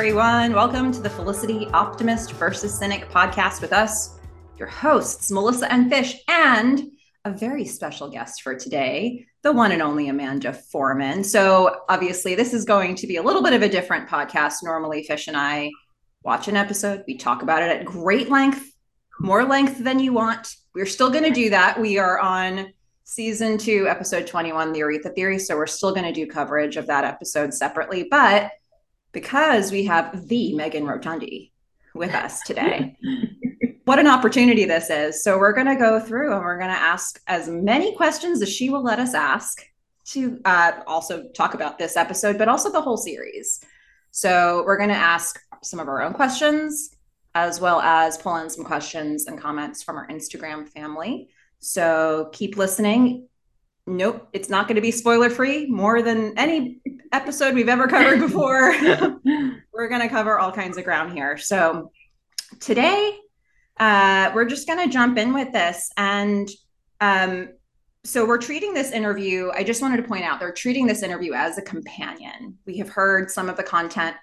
everyone. Welcome to the Felicity Optimist versus Cynic podcast with us, your hosts, Melissa and Fish, and a very special guest for today, the one and only Amanda Foreman. So, obviously, this is going to be a little bit of a different podcast. Normally, Fish and I watch an episode, we talk about it at great length, more length than you want. We're still going to do that. We are on season two, episode 21, The Aretha Theory. So, we're still going to do coverage of that episode separately. But because we have the Meghan Rotundi with us today. what an opportunity this is. So, we're going to go through and we're going to ask as many questions as she will let us ask to uh, also talk about this episode, but also the whole series. So, we're going to ask some of our own questions as well as pull in some questions and comments from our Instagram family. So, keep listening nope, it's not going to be spoiler free more than any episode we've ever covered before. we're going to cover all kinds of ground here. So today, uh, we're just going to jump in with this. And um, so we're treating this interview, I just wanted to point out, they're treating this interview as a companion. We have heard some of the content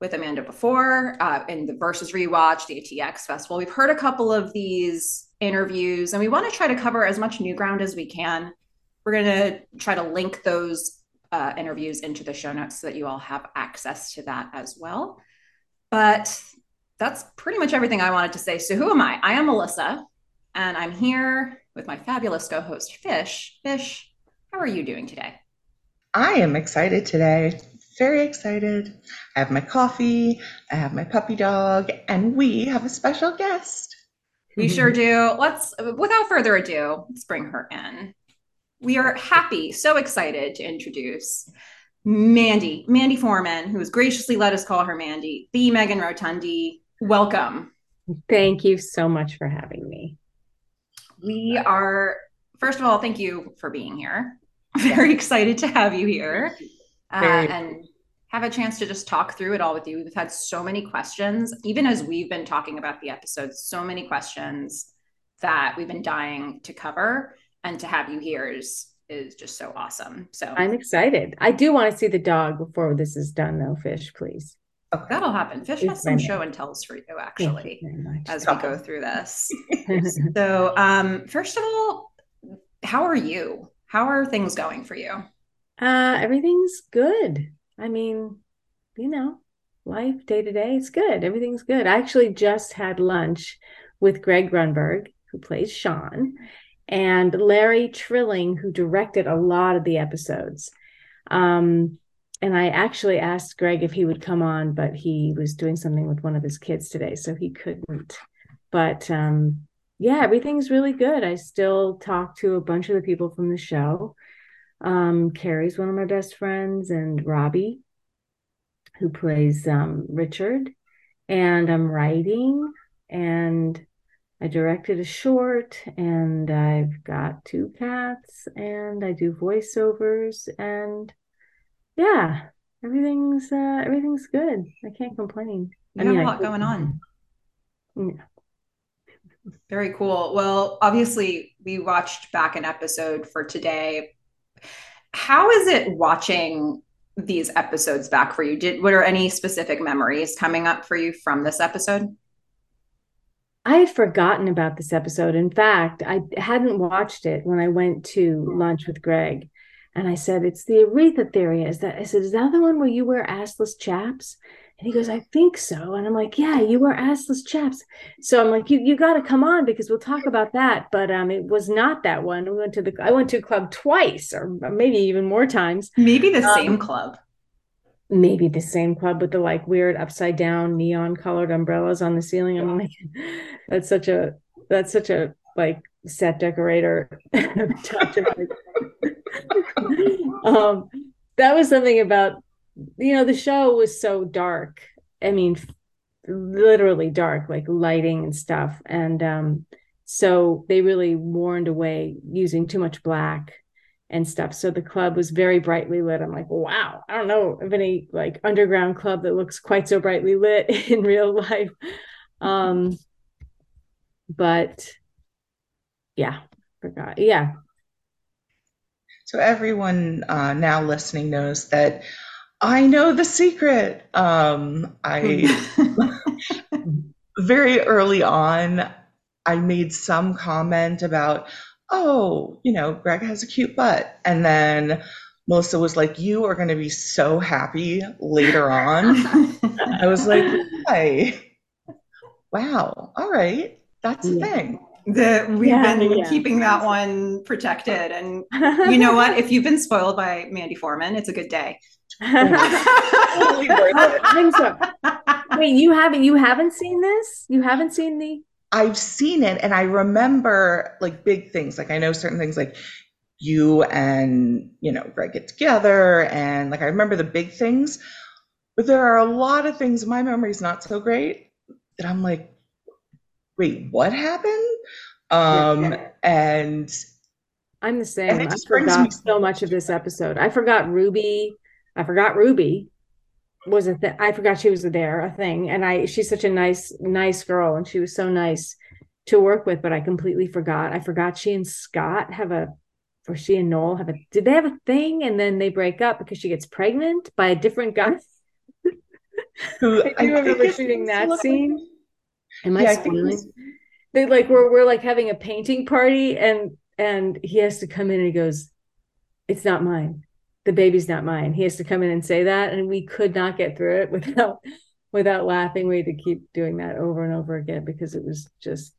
with Amanda before uh, in the Versus Rewatch, the ATX Festival. We've heard a couple of these interviews, and we want to try to cover as much new ground as we can we're going to try to link those uh, interviews into the show notes so that you all have access to that as well. But that's pretty much everything I wanted to say. So, who am I? I am Melissa, and I'm here with my fabulous co host, Fish. Fish, how are you doing today? I am excited today. Very excited. I have my coffee, I have my puppy dog, and we have a special guest. We sure do. Let's, without further ado, let's bring her in we are happy, so excited to introduce Mandy, Mandy Foreman, who has graciously let us call her Mandy, the Meghan Rotundi. Welcome. Thank you so much for having me. We are, first of all, thank you for being here. Very excited to have you here uh, and have a chance to just talk through it all with you. We've had so many questions, even as we've been talking about the episode, so many questions that we've been dying to cover and to have you here is is just so awesome. So I'm excited. I do want to see the dog before this is done, though. Fish, please. Okay. That'll happen. Fish has some show and tells for you, actually, you as we go through this. so, um, first of all, how are you? How are things going for you? Uh, everything's good. I mean, you know, life day to day, it's good. Everything's good. I actually just had lunch with Greg Grunberg, who plays Sean, and Larry Trilling, who directed a lot of the episodes. Um, and I actually asked Greg if he would come on, but he was doing something with one of his kids today, so he couldn't. But um, yeah, everything's really good. I still talk to a bunch of the people from the show. Um, Carrie's one of my best friends, and Robbie, who plays um, Richard. And I'm writing, and I directed a short and I've got two cats and I do voiceovers and yeah, everything's uh everything's good. I can't complain. You I mean, have a lot going on. Yeah. Very cool. Well, obviously we watched back an episode for today. How is it watching these episodes back for you? Did what are any specific memories coming up for you from this episode? I had forgotten about this episode. In fact, I hadn't watched it when I went to lunch with Greg. And I said, It's the Aretha theory. Is that I said, Is that the one where you wear assless chaps? And he goes, I think so. And I'm like, Yeah, you wear assless chaps. So I'm like, You you gotta come on because we'll talk about that. But um it was not that one. We went to the I went to a club twice or maybe even more times. Maybe the um, same club maybe the same club with the like weird upside down neon colored umbrellas on the ceiling. I'm like, that's such a that's such a like set decorator um, that was something about you know the show was so dark. I mean, literally dark, like lighting and stuff, and um, so they really warned away using too much black and stuff. So the club was very brightly lit. I'm like, wow, I don't know of any like underground club that looks quite so brightly lit in real life. Um, but yeah, forgot. Yeah. So everyone uh, now listening knows that I know the secret. Um, I very early on, I made some comment about, oh, you know, Greg has a cute butt. And then Melissa was like, you are going to be so happy later on. I was like, why? Wow. All right. That's the thing. that we've yeah, been yeah. keeping that one protected. And you know what? If you've been spoiled by Mandy Foreman, it's a good day. I think so. Wait, you haven't you haven't seen this? You haven't seen the I've seen it and I remember like big things. Like I know certain things like you and you know Greg get together and like I remember the big things. But there are a lot of things my memory's not so great that I'm like, wait, what happened? Um yeah, and I'm the same. I forgot me- so much of this episode. I forgot Ruby. I forgot Ruby was a thing. I forgot she was there, a thing. And I, she's such a nice, nice girl, and she was so nice to work with. But I completely forgot. I forgot she and Scott have a, or she and Noel have a. Did they have a thing? And then they break up because she gets pregnant by a different guy. Who I do remember shooting that scene. Am I yeah, spoiling? They like we're we're like having a painting party, and and he has to come in and he goes, "It's not mine." The baby's not mine. He has to come in and say that, and we could not get through it without without laughing. We had to keep doing that over and over again because it was just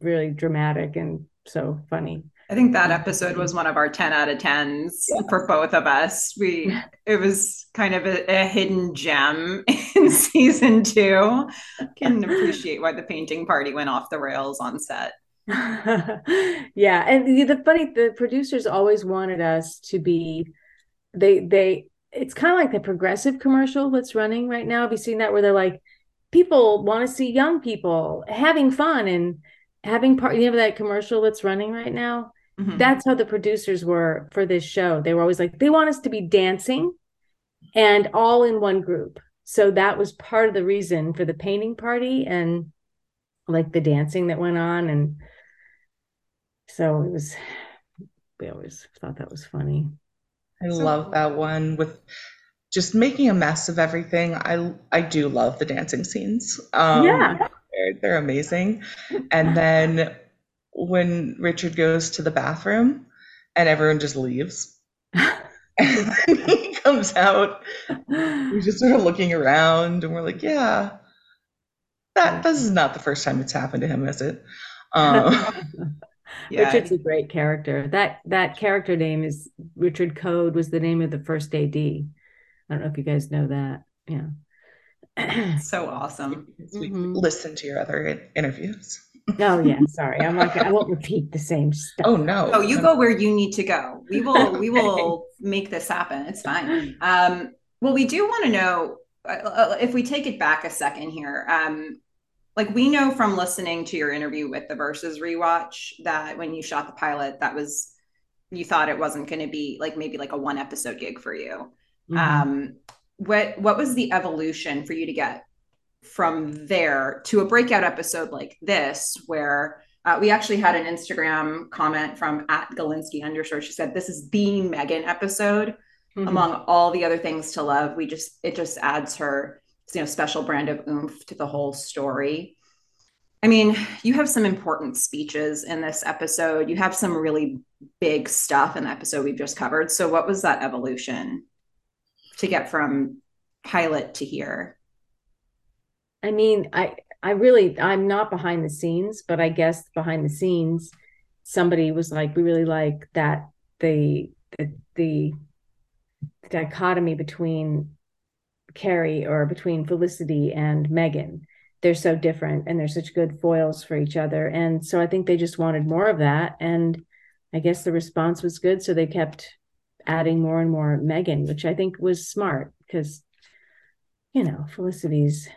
really dramatic and so funny. I think that episode was one of our 10 out of 10s yeah. for both of us. We it was kind of a, a hidden gem in season 2. Can appreciate why the painting party went off the rails on set. yeah, and the, funny the producers always wanted us to be they they it's kind of like the progressive commercial that's running right now. Have you seen that where they're like people want to see young people having fun and having part you know that commercial that's running right now? Mm-hmm. That's how the producers were for this show. They were always like they want us to be dancing and all in one group. So that was part of the reason for the painting party and like the dancing that went on and so it was we always thought that was funny. I so, love that one with just making a mess of everything. I i do love the dancing scenes. Um yeah. they're, they're amazing. And then when richard goes to the bathroom and everyone just leaves and he comes out he's just sort of looking around and we're like yeah that this is not the first time it's happened to him is it? Um, yeah. Richard's a great character. That that character name is Richard Coad was the name of the first AD. I don't know if you guys know that. Yeah. so awesome. Mm-hmm. Listen to your other interviews. oh yeah, sorry. I'm like I won't repeat the same stuff. Oh no. Oh, you go where you need to go. We will we will make this happen. It's fine. Um well we do want to know uh, uh, if we take it back a second here. Um like we know from listening to your interview with the versus rewatch that when you shot the pilot that was you thought it wasn't going to be like maybe like a one episode gig for you mm-hmm. um what what was the evolution for you to get from there to a breakout episode like this where uh, we actually had an instagram comment from at galinsky underscore she said this is the meghan episode mm-hmm. among all the other things to love we just it just adds her you know special brand of oomph to the whole story. I mean you have some important speeches in this episode. You have some really big stuff in the episode we've just covered. So what was that evolution to get from pilot to here? I mean i i really i'm not behind the scenes but i guess behind the scenes somebody was like we really like that the the, the dichotomy between Carrie or between Felicity and Meghan. They're so different and they're such good foils for each other. And so I think they just wanted more of that. And I guess the response was good. So they kept adding more and more Meghan, which I think was smart because, you know, Felicity's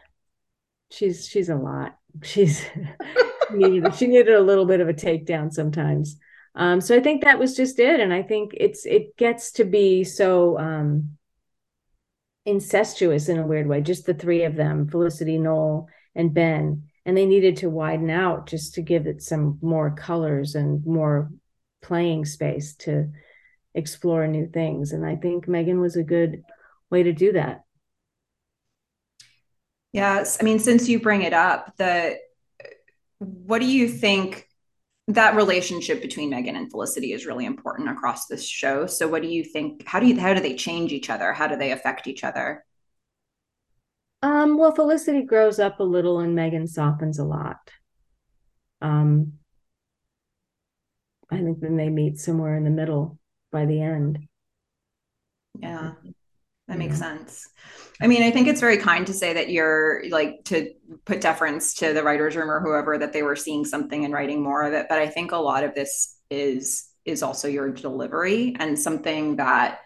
she's she's a lot. She's she needed she needed a little bit of a takedown sometimes. Um, so I think that was just it. And I think it's it gets to be so um incestuous in a weird way, just the three of them, Felicity, Noel, and Ben. And they needed to widen out just to give it some more colors and more playing space to explore new things. And I think Meghan was a good way to do that. Yes, I mean, since you bring it up, the what do you think that relationship between Meghan and Felicity is really important across this show. So what do you think how do you how do they change each other? How do they affect each other? Um, well, Felicity grows up a little and Meghan softens a lot. Um, I think then they meet somewhere in the middle by the end. Yeah. That makes sense. I mean, I think it's very kind to say that you're like to put deference to the writer's room or whoever that they were seeing something and writing more of it. But I think a lot of this is is also your delivery and something that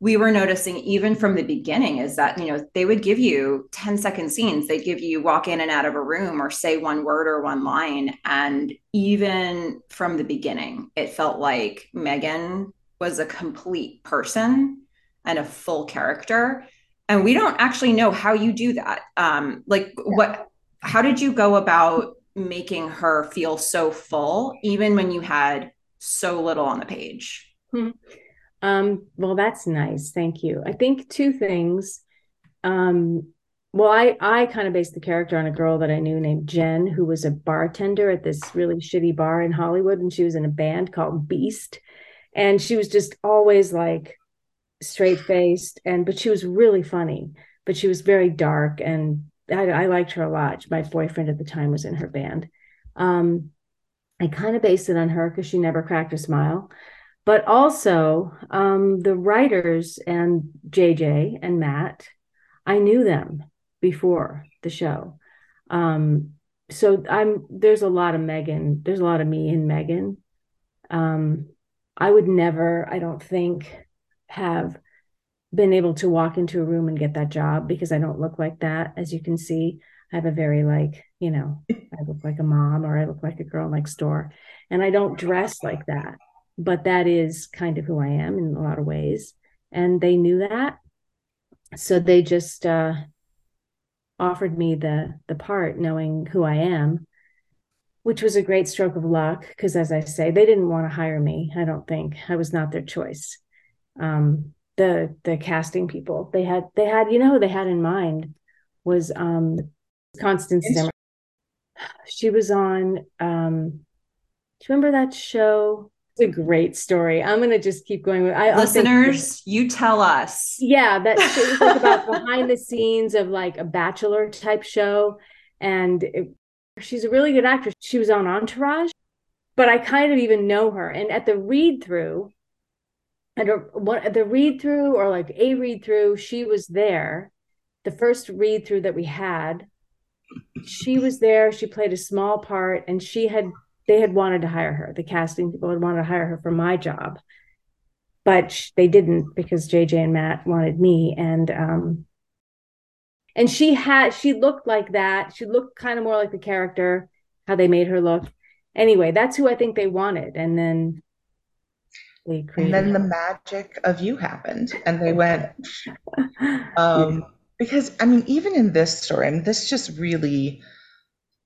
we were noticing even from the beginning is that you know they would give you 10 second scenes they'd give you walk in and out of a room or say one word or one line and even from the beginning it felt like meghan was a complete person and a full character. And we don't actually know how you do that. Um like yeah. what how did you go about making her feel so full even when you had so little on the page? Hmm. um well that's nice. Thank you. I think two things. Um well i i kind of based the character on a girl that i knew named jen who was a bartender at this really shitty bar in hollywood and she was in a band called beast. And she was just always like straight faced and but she was really funny but she was very dark and I, I, liked her a lot. My boyfriend at the time was in her band. Um, i kind of based it on her because she never cracked a smile. But also um, the writers and jj and matt i knew them before the show. Um, so i'm there's a lot of meghan there's a lot of me in meghan. Um, i would never i don't think have been able to walk into a room and get that job because I don't look like that. As you can see, I have a very like, you know, I look like a mom or I look like a girl next door. And I don't dress like that. But that is kind of who I am in a lot of ways. And they knew that. So they just uh offered me the the part knowing who I am, which was a great stroke of luck because as I say, they didn't want to hire me. I don't think I was not their choice um, the the casting people. They had they had you know who they had in mind was um, Constance Zimmer. She was on. Um, do you remember that show? It's a great story. I'm gonna just keep going with. I, Listeners, you tell us. Yeah, that show was like about behind the scenes of like a bachelor type show, and it, she's a really good actress. She was on Entourage, but I kind of even know her. And at the read through, and what the read through or like a read through, she was there. The first read through that we had, she was there. She played a small part, and she had they had wanted to hire her. The casting people had wanted to hire her for my job, but they didn't because JJ and Matt wanted me. And um, and she had she looked like that. She looked kind of more like the character how they made her look. Anyway, that's who I think they wanted. And then and then the magic of you happened and they went um, because i mean even in this story and this just really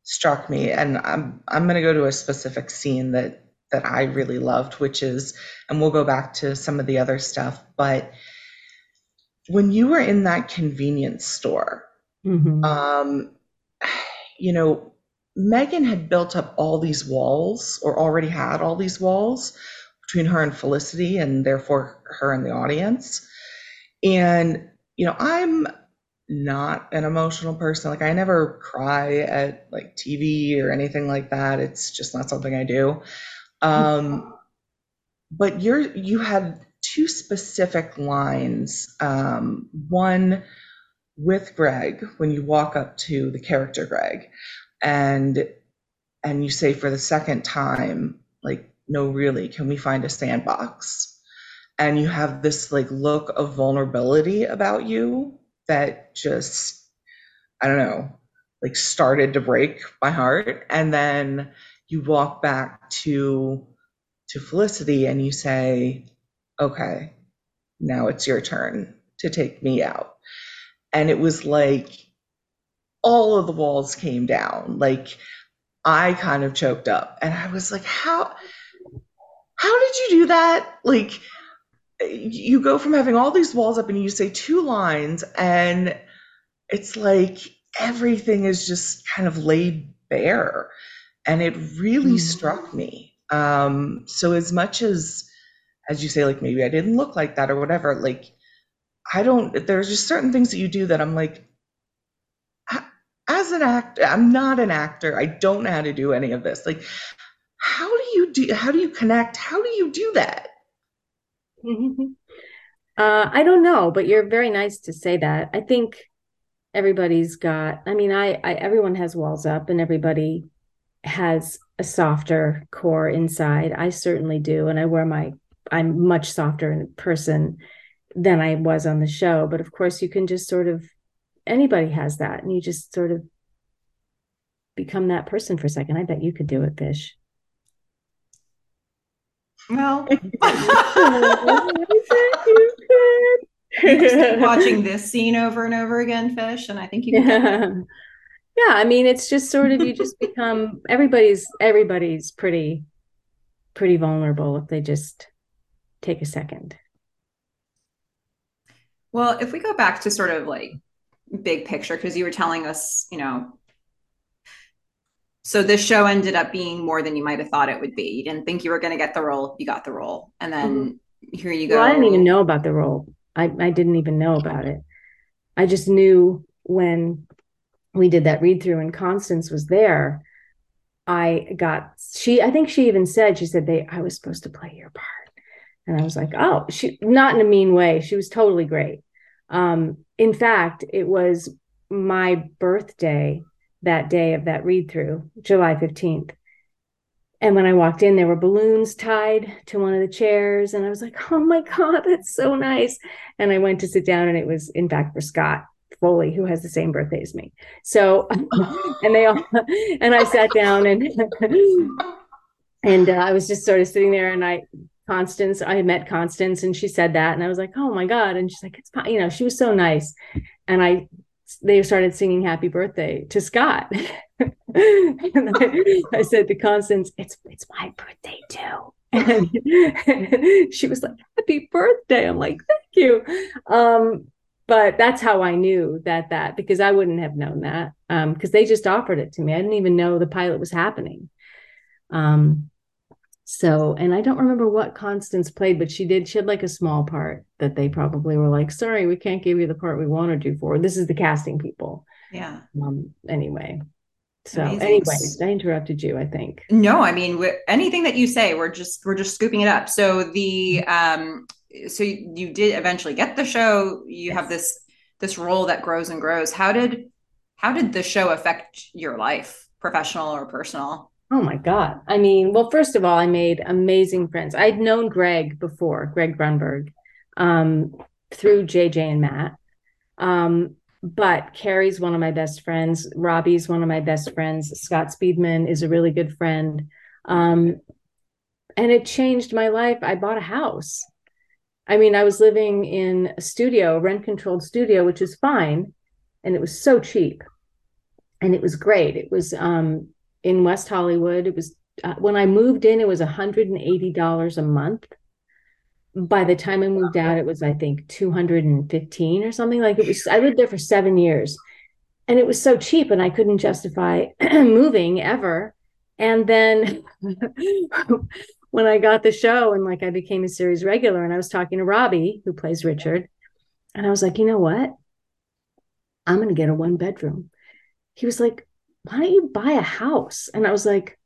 struck me and i'm i'm going to go to a specific scene that that i really loved which is and we'll go back to some of the other stuff but when you were in that convenience store mm-hmm. um you know meghan had built up all these walls or already had all these walls between her and Felicity and therefore her and the audience. And, you know, I'm not an emotional person. Like I never cry at like TV or anything like that. It's just not something I do. Um, but you're you had two specific lines. Um, one with Greg when you walk up to the character Greg, and and you say for the second time, like no, really, can we find a sandbox? And you have this like look of vulnerability about you that just, I don't know, like started to break my heart. And then you walk back to to Felicity and you say, okay, now it's your turn to take me out. And it was like all of the walls came down. Like I kind of choked up and I was like, how how did you do that? Like, you go from having all these walls up and you say two lines and it's like everything is just kind of laid bare and it really mm. struck me um, so as much as as you say like maybe i didn't look like that or whatever like i don't there's just certain things that you do that i'm like as an actor i'm not an actor i don't know how to do any of this like how do you do how do you connect? How do you do that? Uh, i don't know but you're very nice to say that. I think everybody's got i mean I, I everyone has walls up and everybody has a softer core inside. I certainly do and i wear my i'm much softer in person than i was on the show but of course you can just sort of anybody has that and you just sort of become that person for a second. I bet you could do it fish well watching this scene over and over again, Fish, and I think you can. Yeah. yeah, I mean, it's just sort of you just become everybody's everybody's pretty pretty vulnerable if they just take a second. Well, if we go back to sort of like big picture, because you were telling us, you know, so this show ended up being more than you might have thought it would be. You didn't think you were going to get the role, you got the role, and then mm-hmm. here you go. Well, I didn't even know about the role. I, I didn't even know about it. I just knew when we did that read through and Constance was there. I got she I think she even said she said they I was supposed to play your part. And I was like, "Oh, she not in a mean way. She was totally great." Um in fact, it was my birthday that day of that read through, July 15th. And when I walked in, there were balloons tied to one of the chairs. And I was like, oh my God, that's so nice. And I went to sit down, and it was, in fact, for Scott Foley, who has the same birthday as me. So, and they all, and I sat down and, and uh, I was just sort of sitting there and I, Constance, I met Constance and she said that. And I was like, oh my God. And she's like, it's, you know, she was so nice. And I they started singing happy birthday to Scott. and I, I, said to Constance, it's it's my birthday too. And she was like, happy birthday. I'm like, thank you. Um, but that's how I knew that that because I wouldn't have known that because um, they just offered it to me. I didn't even know the pilot was happening. Um, so, and I don't remember what Constance played, but she did. She had like a small part that they probably were like, "Sorry, we can't give you the part we wanted you for." This is the casting people. Yeah. Um. Anyway. So, Amazing. anyways, I interrupted you. I think. No, I mean anything that you say, we're just we're just scooping it up. So the um, so you, you did eventually get the show. You yes. have this this role that grows and grows. How did how did the show affect your life, professional or personal? Oh my God. I mean, well, first of all, I made amazing friends. I'd known Greg before, Greg Grunberg, um, through JJ and Matt. Um, but Carrie's one of my best friends. Robbie's one of my best friends. Scott Speedman is a really good friend. Um, and it changed my life. I bought a house. I mean, I was living in a studio, a rent controlled studio, which is fine. And it was so cheap. And it was great. It was um, in West Hollywood. It was uh, when I moved in, it was $180 a month. By the time I moved out, it was, I think, 215 or something like it was. I lived there for seven years and it was so cheap and I couldn't justify moving ever. And then when I got the show and like I became a series regular and I was talking to Robbie, who plays Richard, and I was like, you know what? I'm going to get a one bedroom. He was like, why don't you buy a house? And I was like,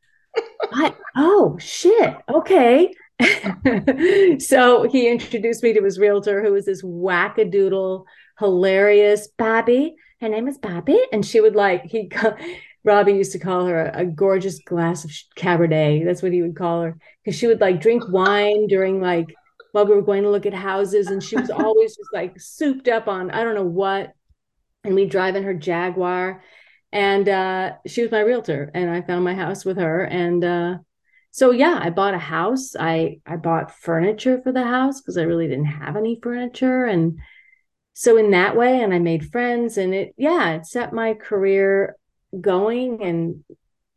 what? oh, shit. Okay. so he introduced me to his realtor, who was this wackadoodle, hilarious Bobby. Her name is Bobby. And she would like, he, Robbie used to call her a, a gorgeous glass of Cabernet. That's what he would call her. Because she would like drink wine during like, while we were going to look at houses. And she was always just like souped up on, I don't know what. And we'd drive in her Jaguar and uh, she was my realtor and i found my house with her and uh, so yeah i bought a house i i bought furniture for the house because i really didn't have any furniture and so in that way and i made friends and it yeah it set my career going and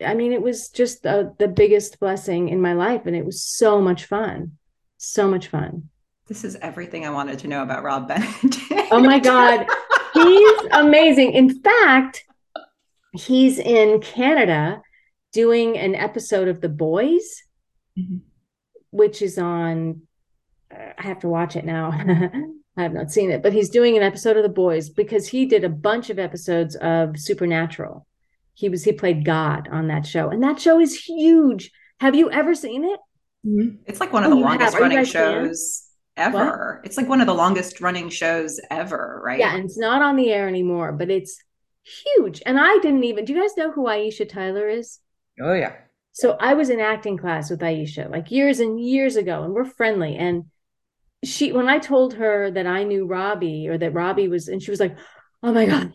i mean it was just the, the biggest blessing in my life and it was so much fun so much fun This is everything I wanted to know about Rob Benedict. Oh my God. He's amazing. In fact, he's in Canada doing an episode of The Boys, mm-hmm. which is on, uh, I have to watch it now. I have not seen it, but he's doing an episode of The Boys because he did a bunch of episodes of Supernatural. He was he played God on that show, and that show is huge. Have you ever seen it? Mm-hmm. It's like one of oh, the longest running shows ever. What? It's like one of the longest running shows ever, right? Yeah, and it's not on the air anymore, but it's huge. And I didn't even. Do you guys know who Aisha Tyler is? Oh yeah. So I was in acting class with Aisha like years and years ago, and we're friendly. And she, when I told her that I knew Robbie or that Robbie was, and she was like, "Oh my god,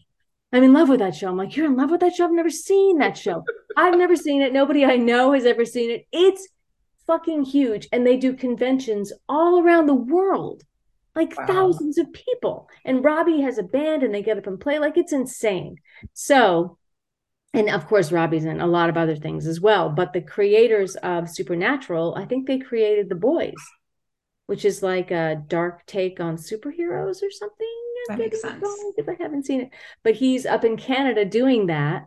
I'm in love with that show." I'm like, "You're in love with that show? I've never seen that show. I've never seen it. Nobody I know has ever seen it. It's fucking huge, and they do conventions all around the world." Like wow. thousands of people. And Robbie has a band and they get up and play. Like it's insane. So and of course robbie's in a lot of other things as well but the creators of supernatural i think they created the boys which is like a dark take on superheroes or something that makes sense if i haven't seen it but he's up in canada doing that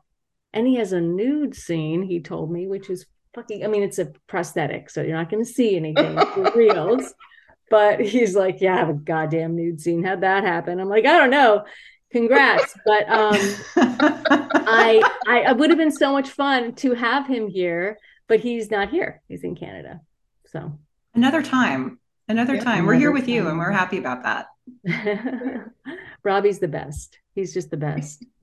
and he has a nude scene he told me which is fucking i mean it's a prosthetic so you're not going to see anything reals but he's like yeah i have a goddamn nude scene. How'd that happen? I'm like i don't know. Congrats. But um I, I i would have been so much fun to have him here but he's not here. He's in canada. So. Another time. Another yeah, time. Another we're here with time. you and we're happy about that. Robbie's the best. He's just the best.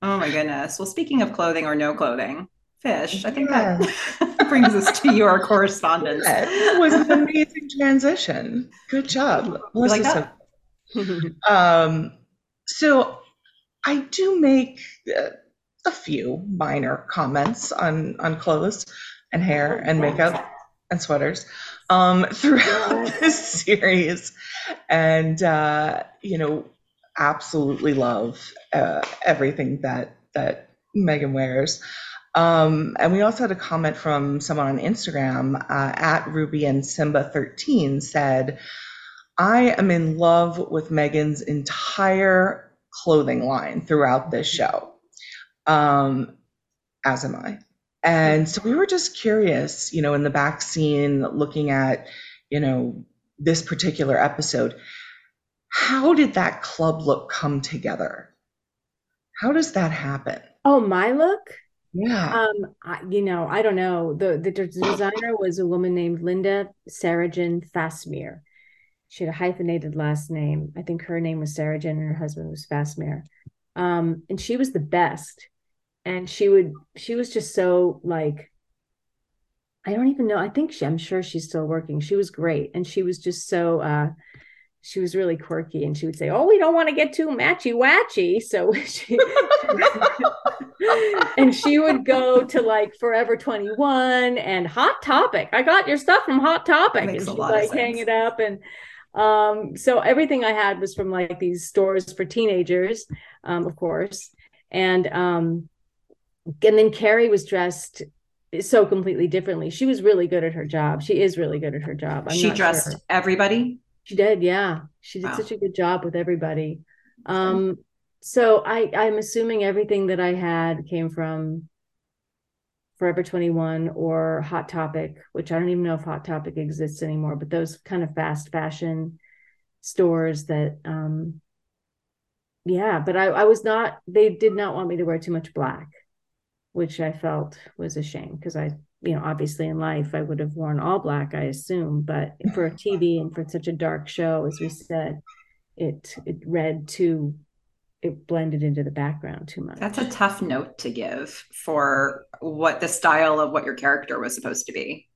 Oh my goodness. Well speaking of clothing or no clothing fish. I think yeah. that brings us to your correspondence. It was an amazing transition. Good job like that? um so I do make uh, a few minor comments on on clothes and hair and makeup and sweaters um, throughout this series, and uh, you know, absolutely love uh, everything that that Meghan wears. Um, and we also had a comment from someone on Instagram uh, at Ruby and Simba 13 said, I am in love with Meghan's entire clothing line throughout this show, um, as am I. And so we were just curious, you know, in the back scene, looking at, you know, this particular episode, how did that club look come together? How does that happen? Oh, my look? Yeah. Um, I, you know, I don't know. The the designer was a woman named Linda Sarajan Fasmir she had a hyphenated last name. I think her name was Sarah Jen and her husband was Fasmir. Um, and she was the best. And she would, she was just so like, I don't even know. I think she, I'm sure she's still working. She was great. And she was just so, uh, she was really quirky and she would say, Oh, we don't want to get too matchy watchy. So she, and she would go to like Forever 21 and Hot Topic. I got your stuff from Hot Topic. And she'd like hang it up. And um, so everything I had was from like these stores for teenagers, um, of course. And um, and then Carrie was dressed so completely differently. She was really good at her job. She is really good at her job. I'm she dressed sure. everybody. She did, yeah. She did wow. such a good job with everybody. Um, so I I'm assuming everything that I had came from Forever 21 or Hot Topic, which I don't even know if Hot Topic exists anymore, but those kind of fast fashion stores that um yeah, but I, I was not they did not want me to wear too much black, which I felt was a shame because I you know, obviously in life I would have worn all black, I assume, but for a TV and for such a dark show, as we said, it it read too it blended into the background too much. That's a tough note to give for what the style of what your character was supposed to be.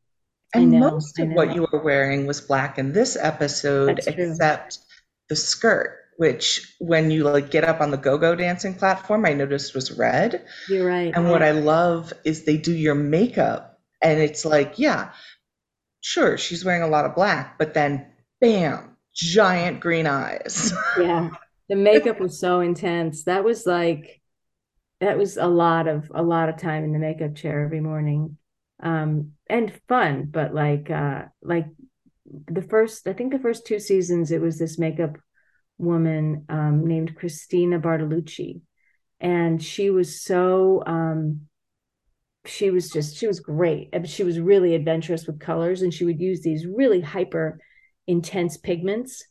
And know, most of what you were wearing was black in this episode, except the skirt, which when you like get up on the go-go dancing platform, I noticed was red. You're right. And what I love is they do your makeup and it's like, yeah, sure, she's wearing a lot of black, but then bam, giant green eyes. Yeah the makeup was so intense. That was like that was a lot of a lot of time in the makeup chair every morning. Um and fun, but like uh like the first I think the first two seasons it was this makeup woman um, named Christina Bartolucci, and she was so um, she was just she was great. She was really adventurous with colors, and she would use these really hyper intense pigments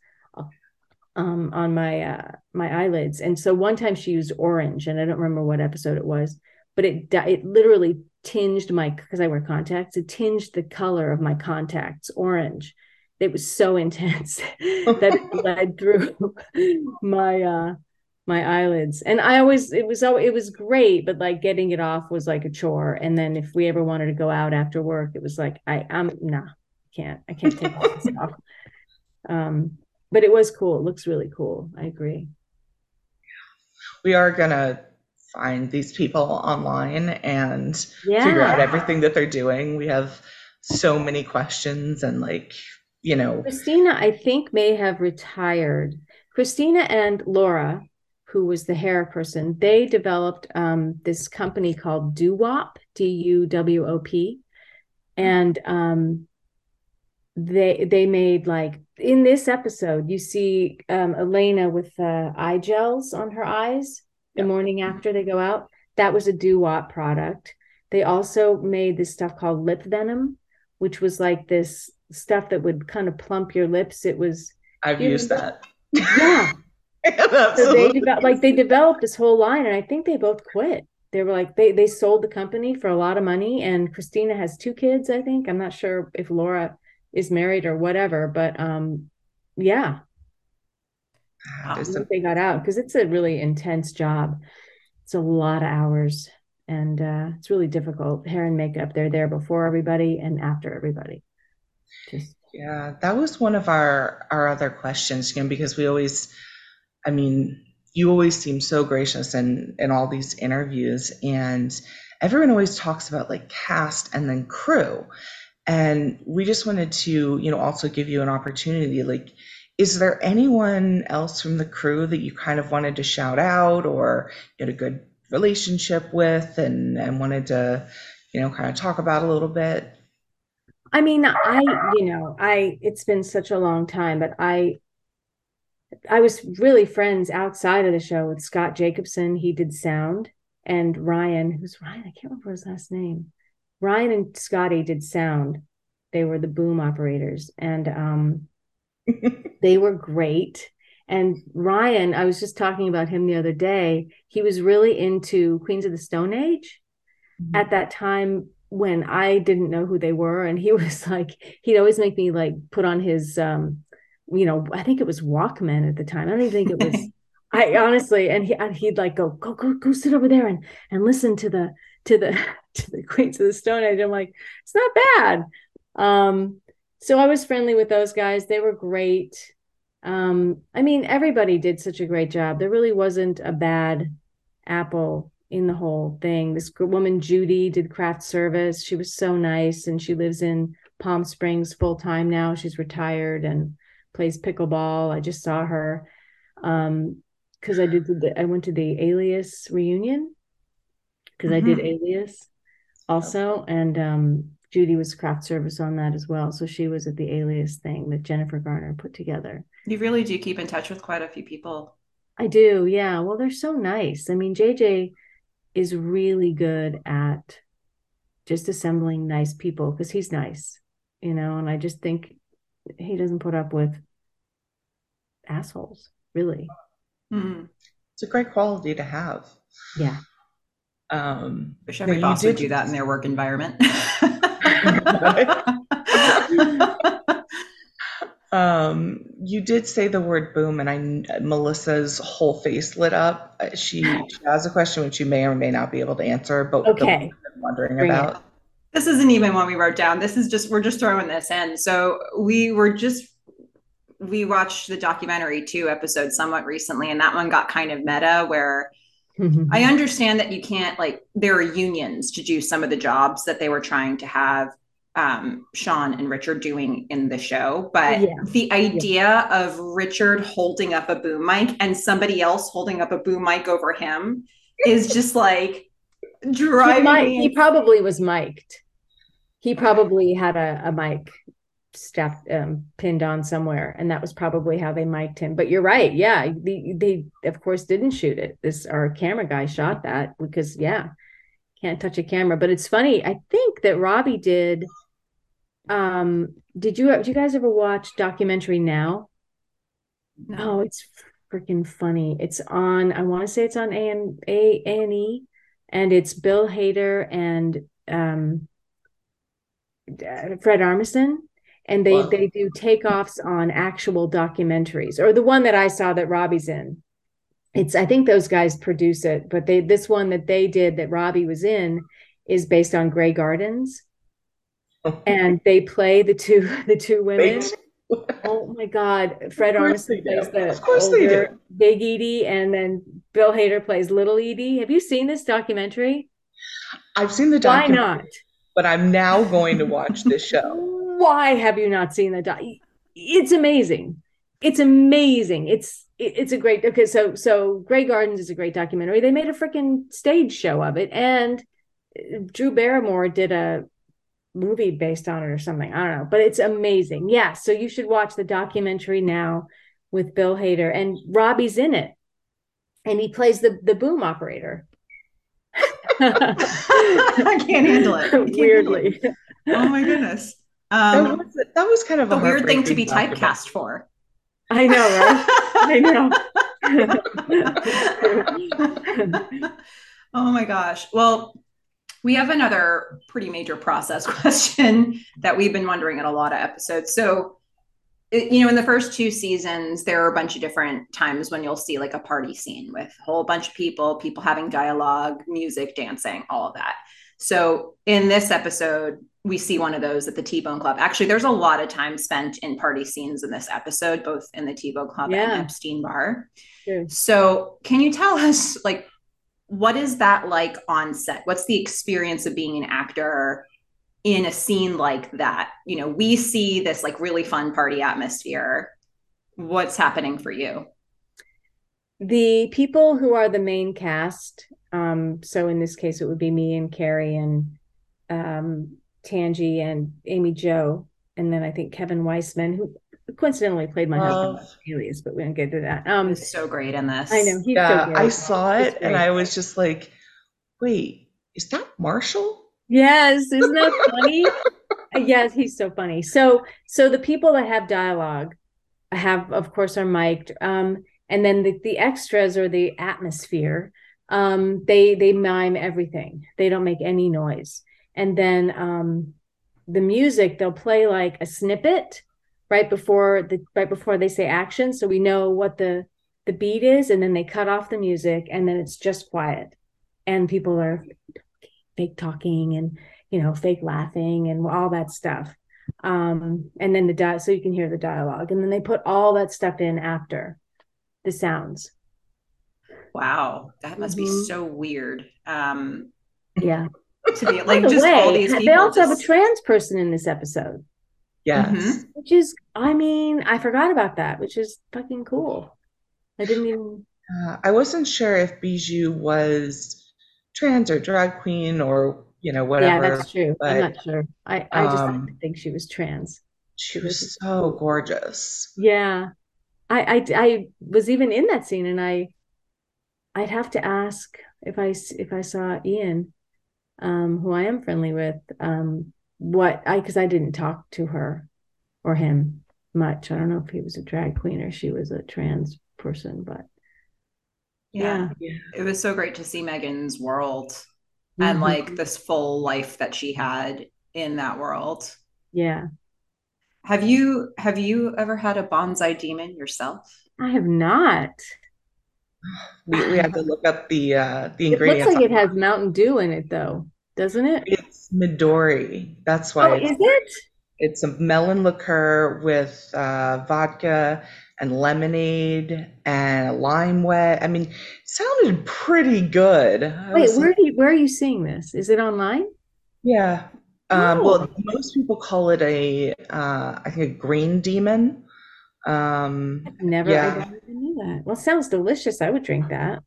um, on my uh, my eyelids. And so one time she used orange, and I don't remember what episode it was, but it it literally tinged my because I wear contacts. It tinged the color of my contacts orange. It was so intense that it led through my uh my eyelids. And I always it was oh it was great, but like getting it off was like a chore. And then if we ever wanted to go out after work, it was like I I'm nah, can't I can't take this off. Um, but it was cool. It looks really cool. I agree. We are gonna find these people online and yeah. figure out everything that they're doing. We have so many questions and like, you know. Christina, I think, may have retired. Christina and Laura, who was the hair person, they developed um, this company called Duwop, D U W O P. And um, they they made like in this episode you see um, Elena with uh, eye gels on her eyes the morning after they go out. That was a Duwop product. They also made this stuff called lip venom, which was like this stuff that would kind of plump your lips. It was I've used know, that. Yeah. so they developed like they developed this whole line and I think they both quit. They were like they they sold the company for a lot of money and Christina has two kids, I think. I'm not sure if Laura is married or whatever, but um yeah, Wow. they got out because it's a really intense job. It's a lot of hours and uh, it's really difficult. Hair and makeup, they're there before everybody and after everybody. Just yeah, that was one of our our other questions, you know, because we always, I mean, you always seem so gracious in in all these interviews, and everyone always talks about like cast and then crew, and we just wanted to, you know, also give you an opportunity, like is there anyone else from the crew that you kind of wanted to shout out or get a good relationship with and, and wanted to, you know, kind of talk about a little bit? I mean, I, you know, I, it's been such a long time, but I, I was really friends outside of the show with Scott Jacobson. He did sound and Ryan, who's Ryan? I can't remember his last name. Ryan and Scotty did sound. They were the boom operators. And um, they were great. And Ryan, I was just talking about him the other day. He was really into Queens of the Stone Age mm-hmm. at that time when I didn't know who they were. And he was like, he'd always make me like put on his, um, you know, I think it was Walkman at the time. I don't even think it was. I honestly, and he, he'd like go, go, go, go, sit over there and and listen to the to the to the Queens of the Stone Age. I'm like, it's not bad. Um, so I was friendly with those guys. They were great. Um, I mean, everybody did such a great job. There really wasn't a bad apple in the whole thing. This woman, Judy, did craft service. She was so nice, and she lives in Palm Springs full time now. She's retired and plays pickleball. I just saw her because um, I did the, I went to the Alias reunion because mm-hmm. I did mm-hmm. Alias also, and um, Judy was craft service on that as well. So she was at the alias thing that Jennifer Garner put together. You really do keep in touch with quite a few people. I do. Yeah. Well, they're so nice. I mean, JJ is really good at just assembling nice people because he's nice, you know, and I just think he doesn't put up with assholes, really. Mm-hmm. It's a great quality to have. Yeah. Um, Wish every boss would do that in their work environment. um, you did say the word boom, and I Melissa's whole face lit up. Uh, she, she has a question which you may or may not be able to answer, but okay. wondering Bring about. It. This isn't even one we wrote down. This is just we're just throwing this in. So we were just we watched the documentary two episodes somewhat recently, and that one got kind of meta where Mm-hmm. I understand that you can't like there are unions to do some of the jobs that they were trying to have um, Sean and Richard doing in the show, but yeah. the idea yeah. of Richard holding up a boom mic and somebody else holding up a boom mic over him is just like driving. He, he probably was mic'd. He probably had a, a mic strapped um, pinned on somewhere and that was probably how they mic'd him. But you're right. Yeah they, they of course didn't shoot it. This our camera guy shot that because yeah can't touch a camera. But it's funny i think that robbie did um did you did you guys ever watch documentary now? No. Oh, it's freaking funny. It's on i want to say it's on a a a-N-E, and it's bill hader and um Uh, fred armisen and they wow. they do takeoffs on actual documentaries or the one that i saw that robbie's in. It's i think those guys produce it but they this one that they did that robbie was in is based on grey gardens. And they play the two the two women. Oh my god. Fred armisen plays the of course older big edie and then bill hader plays little edie. Have you seen this documentary? I've seen the documentary why not but i'm now going to watch this show why have you not seen the doc? It's amazing. It's amazing. It's it's a great okay. So so Grey Gardens is a great documentary. They made a freaking stage show of it, and Drew Barrymore did a movie based on it or something. I don't know, but it's amazing. Yeah, so you should watch the documentary now with Bill Hader and Robbie's in it, and he plays the the boom operator. I can't handle it. Can't Weirdly. Handle it. Oh my goodness. Um, that, was, that was kind of a, a weird thing to be typecast for. I know, right? I know. oh my gosh. Well, we have another pretty major process question that we've been wondering in a lot of episodes. So, you know, in the first two seasons, there are a bunch of different times when you'll see like a party scene with a whole bunch of people, people having dialogue, music, dancing, all of that. So, in this episode, we see one of those at the T-Bone Club. Actually, there's a lot of time spent in party scenes in this episode, both in the T-Bone Club yeah. and Epstein Bar. Sure. So, can you tell us like what is that like on set? What's the experience of being an actor in a scene like that? You know, we see this like really fun party atmosphere. What's happening for you? The people who are the main cast, um, so in this case, it would be me and Keri and um, Tangi and Amy Jo, and then I think Kevin Weisman, who coincidentally played my husband Alias, but we don't get to that. Um, he's so great in this. I know. He's yeah, so I saw it and I was just like, wait, is that Marshall? Yes, isn't that funny? yes, he's so funny. So, so the people that have dialogue have, of course, are mic'd, um, and then the the extras or the atmosphere, um, they they mime everything. They don't make any noise and then um, the music they'll play like a snippet right before the right before they say action so we know what the the beat is and then they cut off the music and then it's just quiet and people are fake talking and you know fake laughing and all that stuff um and then the di- so you can hear the dialogue and then they put all that stuff in after the sounds wow that must mm-hmm. be so weird um yeah to be like just way, all these. They also just... have a trans person in this episode. Yes. Mm-hmm. Which is, I mean, I forgot about that, which is fucking cool. I didn't even. Uh, I wasn't sure if Bijou was trans or drag queen or, you know, whatever. Yeah, that's true. But, I'm not sure. I, I just um, didn't think she was trans. She was so gorgeous. Yeah. I, I, I was even in that scene and I, I'd have to ask if I, if I saw Ian um, who I am friendly with, um, what I because I didn't talk to her or him much. I don't know if he was a drag queen or she was a trans person, but yeah, yeah. it was so great to see Meghan's world mm-hmm. and like this full life that she had in that world. Yeah. Have you have you ever had a bonsai demon yourself? I have not. We, we had to look up the uh the ingredients. It looks like it has Mountain Dew in it though doesn't it? It's Midori. That's why. Oh, is it? It's a melon liqueur with uh, vodka and lemonade and a lime wet. I mean, sounded pretty good. Wait, where do you, where are you seeing this? Is it online? Yeah. Um, oh. Well, most people call it a, uh, I think a green demon. Um, I've never, yeah. I never knew that. Well, sounds delicious. I would drink that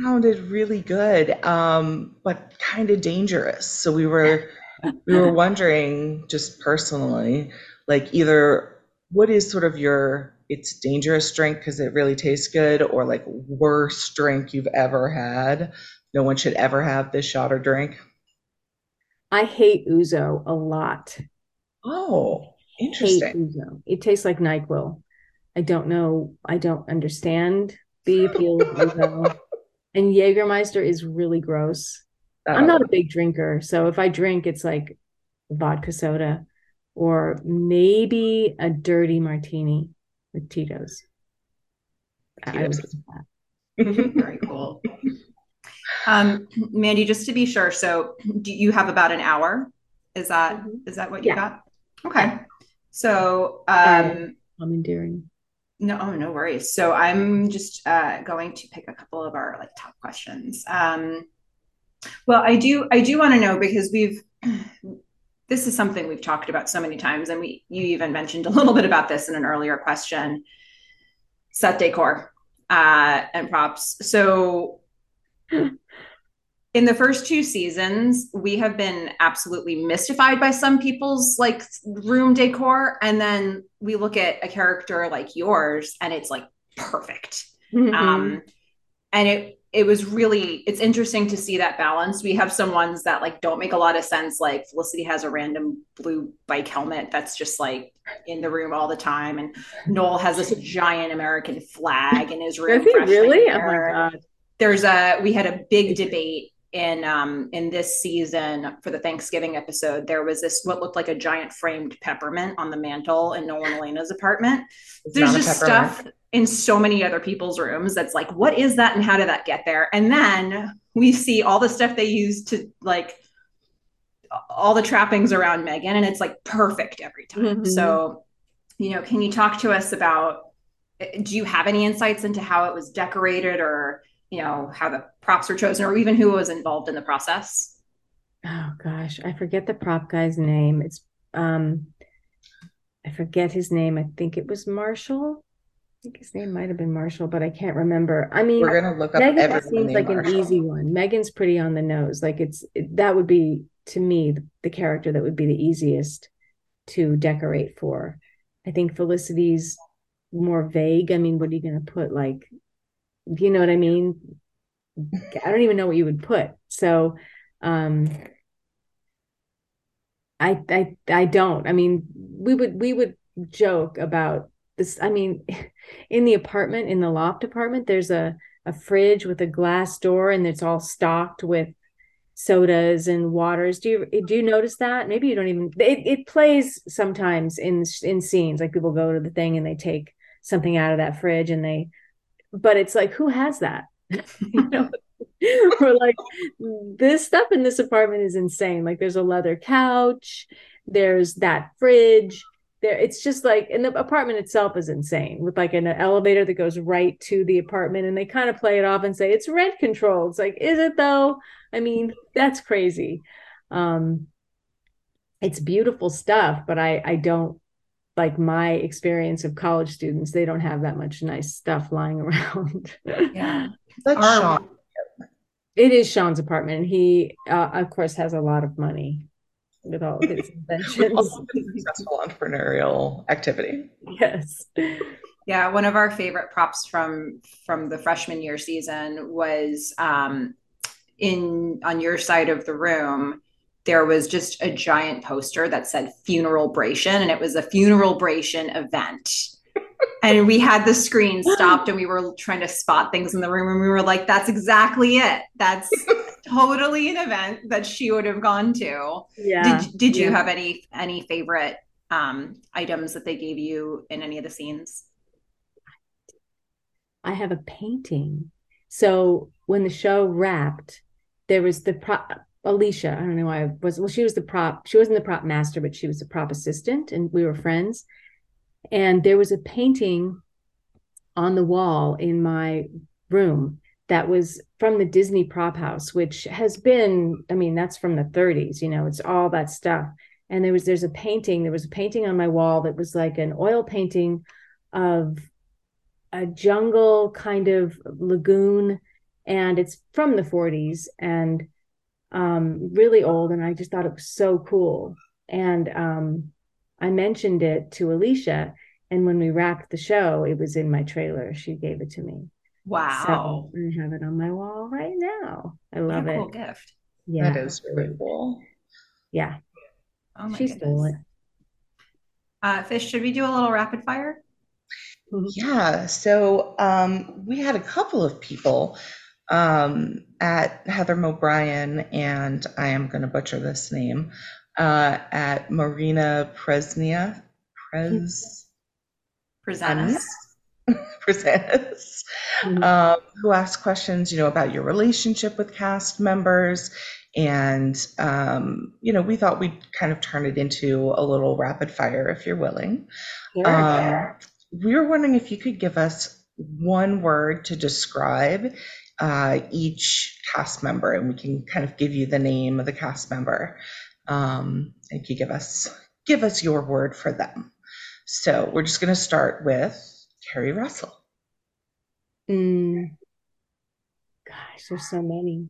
sounded really good, um, but kind of dangerous. So we were we were wondering just personally like either what is sort of your it's dangerous drink because it really tastes good or like worst drink you've ever had no one should ever have this shot or drink I hate Ouzo a lot. oh interesting. It tastes like NyQuil. I don't know. I don't understand the appeal of Ouzo. And Jägermeister is really gross. I'm not a big drinker, so if I drink, it's like vodka soda or maybe a dirty martini with Tito's. Tito's. Very cool. Um, Mandy, just to be sure, so do you have about an hour? Is that Mhm. is that what you Yeah. got? Okay. So um Commandeering. no, oh, no worries. So I'm just uh going to pick a couple of our like top questions. Um well, I do I do want to know because we've this is something we've talked about so many times, and we you even mentioned a little bit about this in an earlier question. Set decor uh, and props. So in the first two seasons, we have been absolutely mystified by some people's like room decor, and then we look at a character like yours, and it's like perfect Mhm. um and it it was really it's interesting to see that balance we have some ones that like don't make a lot of sense like felicity has a random blue bike helmet that's just like in the room all the time and noel has this giant american flag in his room really? Oh my. God. there's a we had a big debate in um in this season for the thanksgiving episode there was this what looked like a giant framed peppermint on the mantle in noel and elena's apartment It's there's just stuff in so many other people's rooms that's like what is that and how did that get there and then we see all the stuff they use to like all the trappings around meghan and it's like perfect every time Mhm. so you know can you talk to us about eh, do you have any insights into how it was decorated or you know how the props were chosen or even who was involved in the process Oh gosh, I forget the prop guy's name. It's um I forget his name. I think it was Marshall. I think his name might have been Marshall, but I can't remember. I mean, We're gonna look up Meghan seems like an easy one. Meghan's pretty on the nose. Like it's it, that would be to me the, the character that would be the easiest to decorate for. I think Felicity's more vague. I mean, what are you going to put? Like, you know what I mean? I don't even know what you would put. So, um, I I I don't. I mean, we would we would joke about this. I mean, in the apartment, in the loft apartment, there's a a fridge with a glass door, and it's all stocked with sodas and waters. Do you do you notice that? Maybe you don't even. It it plays sometimes in in scenes, like people go to the thing and they take something out of that fridge and they. But it's like, who has that? you know. We're like, this stuff in this apartment is insane. Like, there's a leather couch, there's that fridge. There, it's just like, and the apartment itself is insane with like an elevator that goes right to the apartment, and they kind of play it off and say it's rent controlled. It's like, is it though? I mean, that's crazy. Um, it's beautiful stuff, but I I don't like my experience of college students. They don't have that much nice stuff lying around. yeah That's Our- Sean. It is Sean's apartment, and he, uh, of course, has a lot of money with all of his inventions. Also successful entrepreneurial activity. yes. Yeah, one of our favorite props from from the freshman year season was um, in on your side of the room. There was just a giant poster that said "funeral bration," and it was a funeral bration event. And we had the screen stopped, and we were trying to spot things in the room, and we were like, "That's exactly it. That's totally an event that she would have gone to." Yeah. Did Did you Yeah. have any any favorite um, items that they gave you in any of the scenes? I have a painting. So when the show wrapped, there was the prop Alicia. I don't know why I was. Well, she was the prop. She wasn't the prop master, but she was the prop assistant, and we were friends. And there was a painting on the wall in my room that was from the Disney prop house, which has been, I mean, that's from the 30s, you know, it's all that stuff. And there was there's a painting, there was a painting on my wall that was like an oil painting of a jungle kind of lagoon and it's from the 40s and um really old and I just thought it was so cool. And um I mentioned it to Alicia, and when we wrapped the show, it was in my trailer. She gave it to me. Wow. So I have it on my wall right now. I love what a it. cool gift. Yeah. That is really cool. Yeah. Oh my she goodness. stole it. Uh, Fish, should we do a little rapid fire? Yeah, so um, we had a couple of people um, at Heather O'Brien, and I am going to butcher this name, uh, at Marina Presnia, Pres, Present us. Presentis, Mhm. um, who asked questions, you know, about your relationship with cast members. And, um, you know, we thought we'd kind of turn it into a little rapid fire if you're willing. Um, we were wondering if you could give us one word to describe uh, each cast member, and we can kind of give you the name of the cast member. Um, and you give us give us your word for them. So we're just going to start with Keri Russell. Mm. Gosh, there's so many.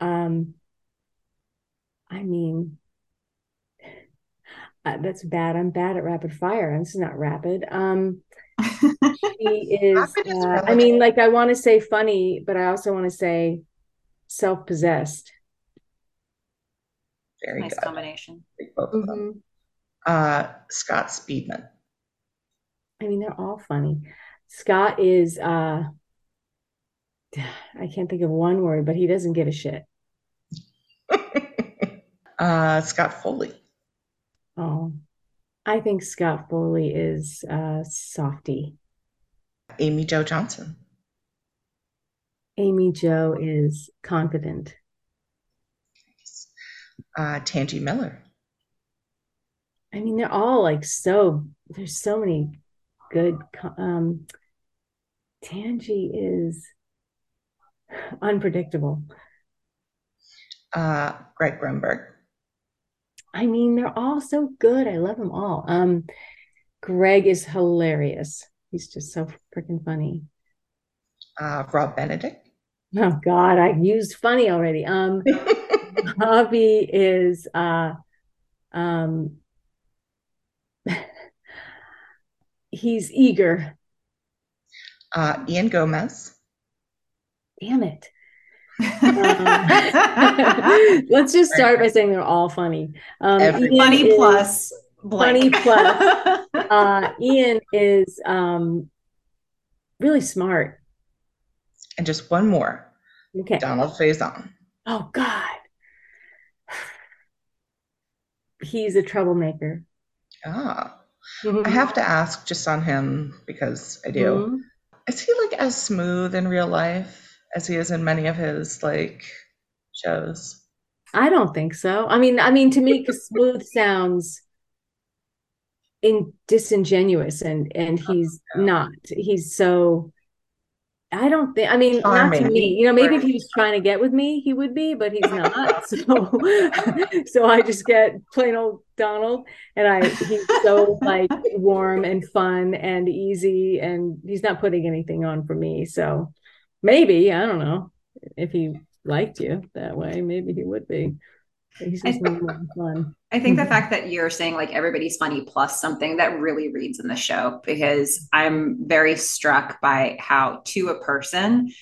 Um, I mean, uh, that's bad. I'm bad at rapid fire. This is not rapid. Um, she is, Rapid is uh, I mean, like I want to say funny, but I also want to say self-possessed. Very nice good. combination. Like both of them. Mhm. Uh, Scott Speedman. I mean, they're all funny. Scott is, uh, I can't think of one word, but he doesn't give a shit. uh, Scott Foley. Oh, I think Scott Foley is uh, softy. Amy Jo Johnson. Amy Jo is confident. Uh, Tangi Miller. I mean, they're all like so, there's so many good. Um, Tangi is unpredictable. Uh, Greg Grunberg. I mean, they're all so good. I love them all. Um, Greg is hilarious. He's just so freaking funny. Uh, Rob Benedict. Oh God, I used funny already. Um, Bobby is uh um he's eager. uh, Ian Gomez. Damn it. Let's just start by saying they're all funny. Um, Funny plus Funny plus. uh, Ian is um, really smart. And just one more, Okay. Donald Faison. Oh God. He's a troublemaker. Ah, I have to ask just on him because I do. Mhm. Is he like as smooth in real life as he is in many of his like shows? I don't think so. I mean, I mean, to me smooth sounds in disingenuous, and and he's Yeah. not. He's so. I don't think. I mean, not to me. You know, maybe if he was trying to get with me, he would be, but he's not. So, so I just get plain old Donald, and I he's so like warm and fun and easy, and he's not putting anything on for me. So maybe I don't know if he liked you that way, maybe he would be. But He's just I- fun. I think the fact that you're saying like everybody's funny plus something that really reads in the show because I'm very struck by how to a person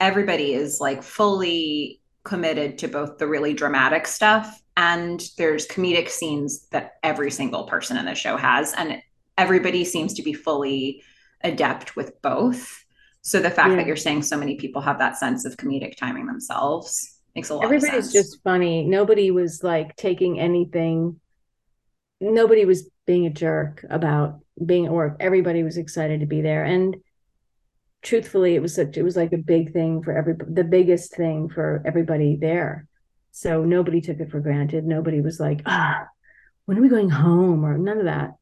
everybody is like fully committed to both the really dramatic stuff and there's comedic scenes that every single person in the show has and everybody seems to be fully adept with both. So the fact Yeah. that you're saying so many people have that sense of comedic timing themselves makes a lot of Everybody's sense. just funny. Nobody was like taking anything. Nobody was being a jerk about being at work. Everybody was excited to be there. And truthfully, it was such it was like a big thing for every the biggest thing for everybody there. So nobody took it for granted. Nobody was like, ah, when are we going home? Or none of that.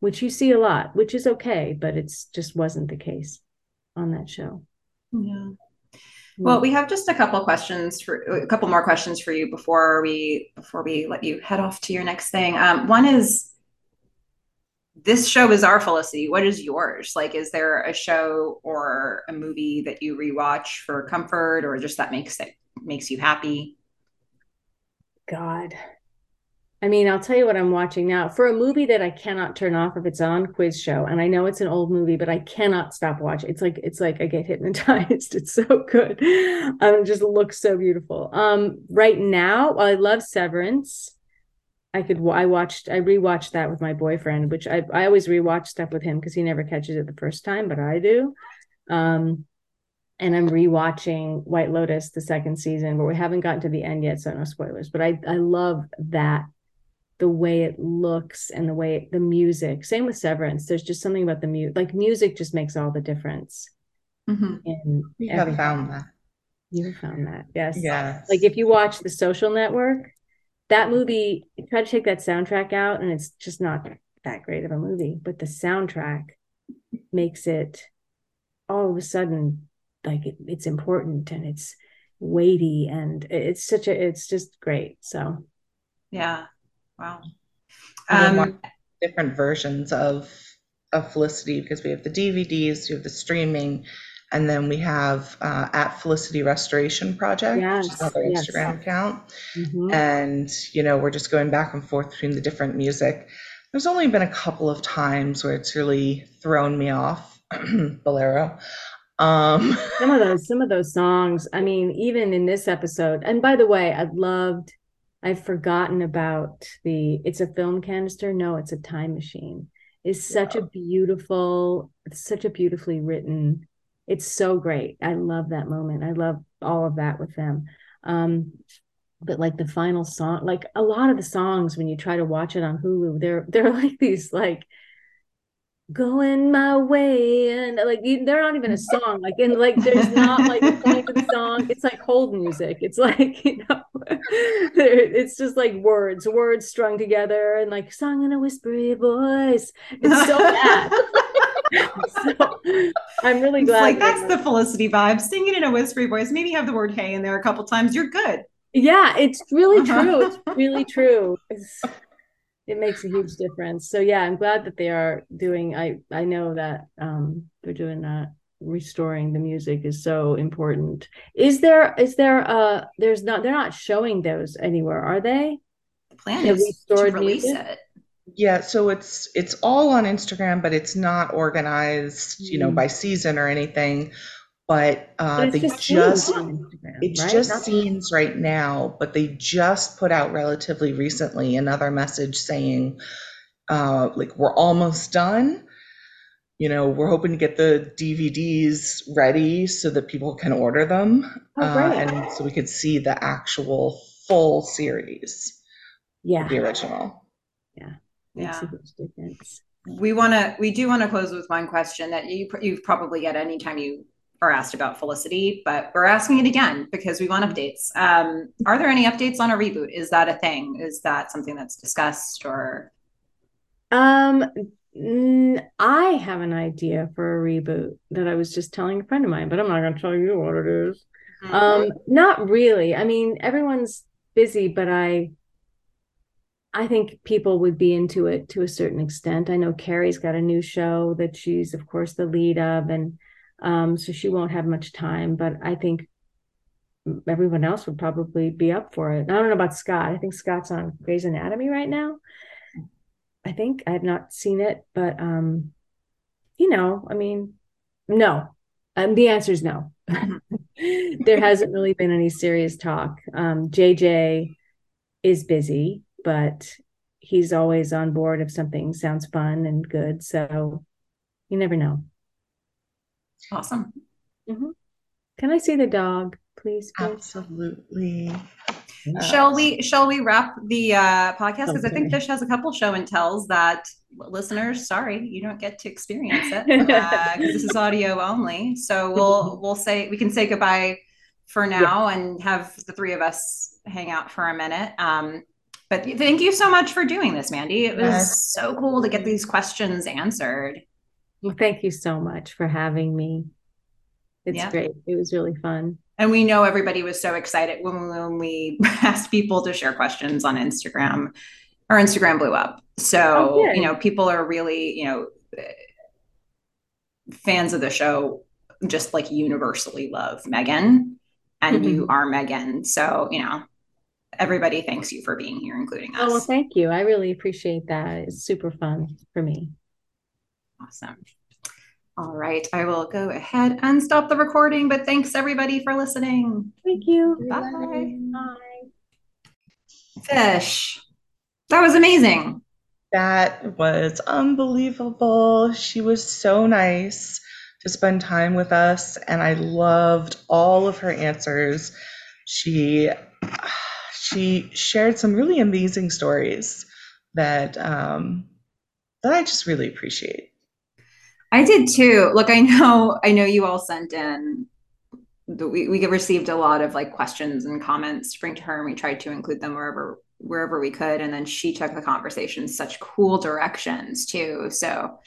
Which you see a lot, which is okay, but it's just wasn't the case on that show. Yeah. Well, we have just a couple questions for a couple more questions for you before we before we let you head off to your next thing. Um, one is this show is our Felicity. What is yours? Like, is there a show or a movie that you rewatch for comfort or just that makes it makes you happy? God. I mean, I'll tell you what I'm watching now for a movie that I cannot turn off if it's on quiz show. And I know it's an old movie, but I cannot stop watching. It's like it's like I get hypnotized. It's so good. Um, it just looks so beautiful. Um, right now, I love Severance, I could I watched I rewatched that with my boyfriend, which I I always rewatch stuff with him because he never catches it the first time, but I do. Um, and I'm rewatching White Lotus, the second season, but we haven't gotten to the end yet, so no spoilers. But I I love that the way it looks and the way it, the music. Same with Severance. There's just something about the music. Like music just makes all the difference. Mm-hmm. In we have found that. You have found that, yes. yeah Like if you watch The Social Network, that movie try to take that soundtrack out, and it's just not that great of a movie. But the soundtrack makes it all of a sudden like it, it's important and it's weighty and it's such a it's just great. So yeah Wow. Um, different versions of of Felicity because we have the DVDs, we have the streaming, and then we have uh, at Felicity Restoration Project, yes, which is another yes. Instagram account. Mm-hmm. And you know, we're just going back and forth between the different music. There's only been a couple of times where it's really thrown me off. Bolero. Um, some of those, some of those songs. I mean, even in this episode. And by the way, I loved I've forgotten about the it's a film canister. No, it's a time machine. Is such a beautiful, such a beautifully written. It's so great. I love that moment. I love all of that with them. Um, but like the final song, like a lot of the songs when you try to watch it on Hulu, they're they're like these like going my way and like they're not even a song like and like there's not like a point to the song. It's like hold music. It's like you know it's just like words words strung together and like sung in a whispery voice. It's so bad. So, i'm really glad like that's the felicity vibe. Singing in a whispery voice maybe have the word hey in there a couple times you're good. Yeah it's really uh-huh. true. It's really true. It's, it makes a huge difference. So yeah, I'm glad that they are doing. I I know that um, they're doing that. Restoring the music is so important. Is there is there uh there's not they're not showing those anywhere, are they? The plan is to release music? it. Yeah, so it's it's all on Instagram, but it's not organized, you know, mm. by season or anything but uh, but they just, just it's right? just scenes right now but they just put out relatively recently another message saying uh, like we're almost done. You know we're hoping to get the dvds ready so that people can order them oh, uh, and so we could see the actual full series yeah. the original. Yeah. Makes yeah. a huge difference. We want to we do want to close with one question that you you probably get anytime you are asked about Felicity, but we're asking it again because we want updates. Um, are there any updates on a reboot? Is that a thing? Is that something that's discussed or? Um, I have an idea for a reboot that I was just telling a friend of mine, but I'm not going to tell you what it is. Mm-hmm. Um, not really. I mean, everyone's busy, but I, I think people would be into it to a certain extent. I know Keri's got a new show that she's, of course, the lead of, and um, so she won't have much time, but I think everyone else would probably be up for it. I don't know about Scott. I think Scott's on Grey's Anatomy right now. I think I have not seen it, but um, you know, I mean, no. Um, the answer is no. there hasn't really been any serious talk. Um, JJ is busy, but he's always on board if something sounds fun and good. So you never know. Awesome. Mm-hmm. Can I see the dog, please? please? Absolutely. Shall we shall we wrap the uh, podcast because okay. I think Fish has a couple show and tells that listeners, sorry, you don't get to experience it because uh, this is audio only. So we'll we'll say we can say goodbye for now yeah. and have the three of us hang out for a minute. Um, but thank you so much for doing this, Mandy. It was yes. so cool to get these questions answered. Well, thank you so much for having me. It's yeah. great. It was really fun. And we know everybody was so excited when, when we asked people to share questions on Instagram. Our Instagram blew up. So, oh, you know, people are really, you know, fans of the show just like universally love Meghan and mm-hmm. you are Meghan. So, you know, everybody thanks you for being here, including us. Oh, well, thank you. I really appreciate that. It's super fun for me. Awesome. All right. I will go ahead and stop the recording, but thanks everybody for listening. Thank you. Bye. Bye. Fish. That was amazing. That was unbelievable. She was so nice to spend time with us, and I loved all of her answers. She she shared some really amazing stories that um, that I just really appreciate. I did too. Look, I know, I know you all sent in. We we received a lot of like questions and comments to bring to her, and we tried to include them wherever wherever we could. And then she took the conversation such cool directions too. So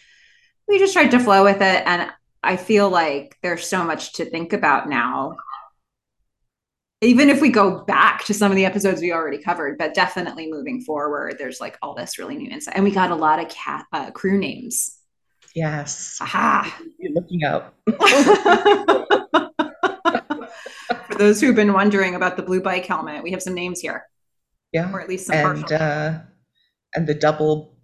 we just tried to flow with it, and I feel like there's so much to think about now. Even if we go back to some of the episodes we already covered, but definitely moving forward, there's like all this really new insight, and we got a lot of cat uh, crew names Yes. Aha. You're looking up. For those who've been wondering about the blue bike helmet, we have some names here, Yeah. or at least some And partial. uh and the double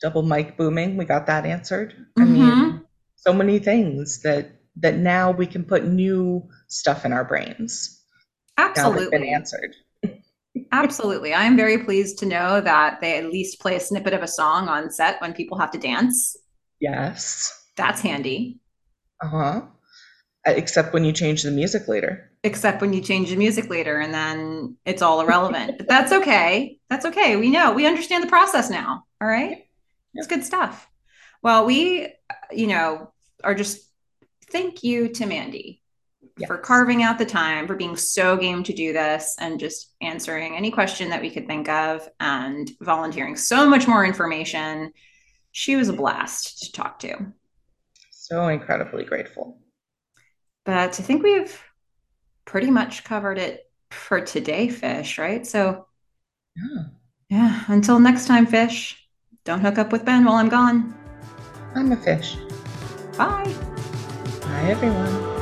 double mic booming, we got that answered. I mean, so many things that that now we can put new stuff in our brains. They've been Absolutely. answered. Absolutely. I am very pleased to know that they at least play a snippet of a song on set when people have to dance. Yes. That's handy. Uh-huh. Uh, Except when you change the music later. Except when you change the music later and then it's all irrelevant. but that's okay. That's okay. We know. We understand the process now. All right. It's good stuff. Well, we, you know, are just thank you to Mandy for carving out the time, for being so game to do this and just answering any question that we could think of and volunteering so much more information. She was a blast to talk to. So incredibly grateful. But I think we've pretty much covered it for today, Fish, right? So, Yeah. yeah, until next time, Fish, don't hook up with Ben while I'm gone. I'm a fish. Bye. Bye everyone.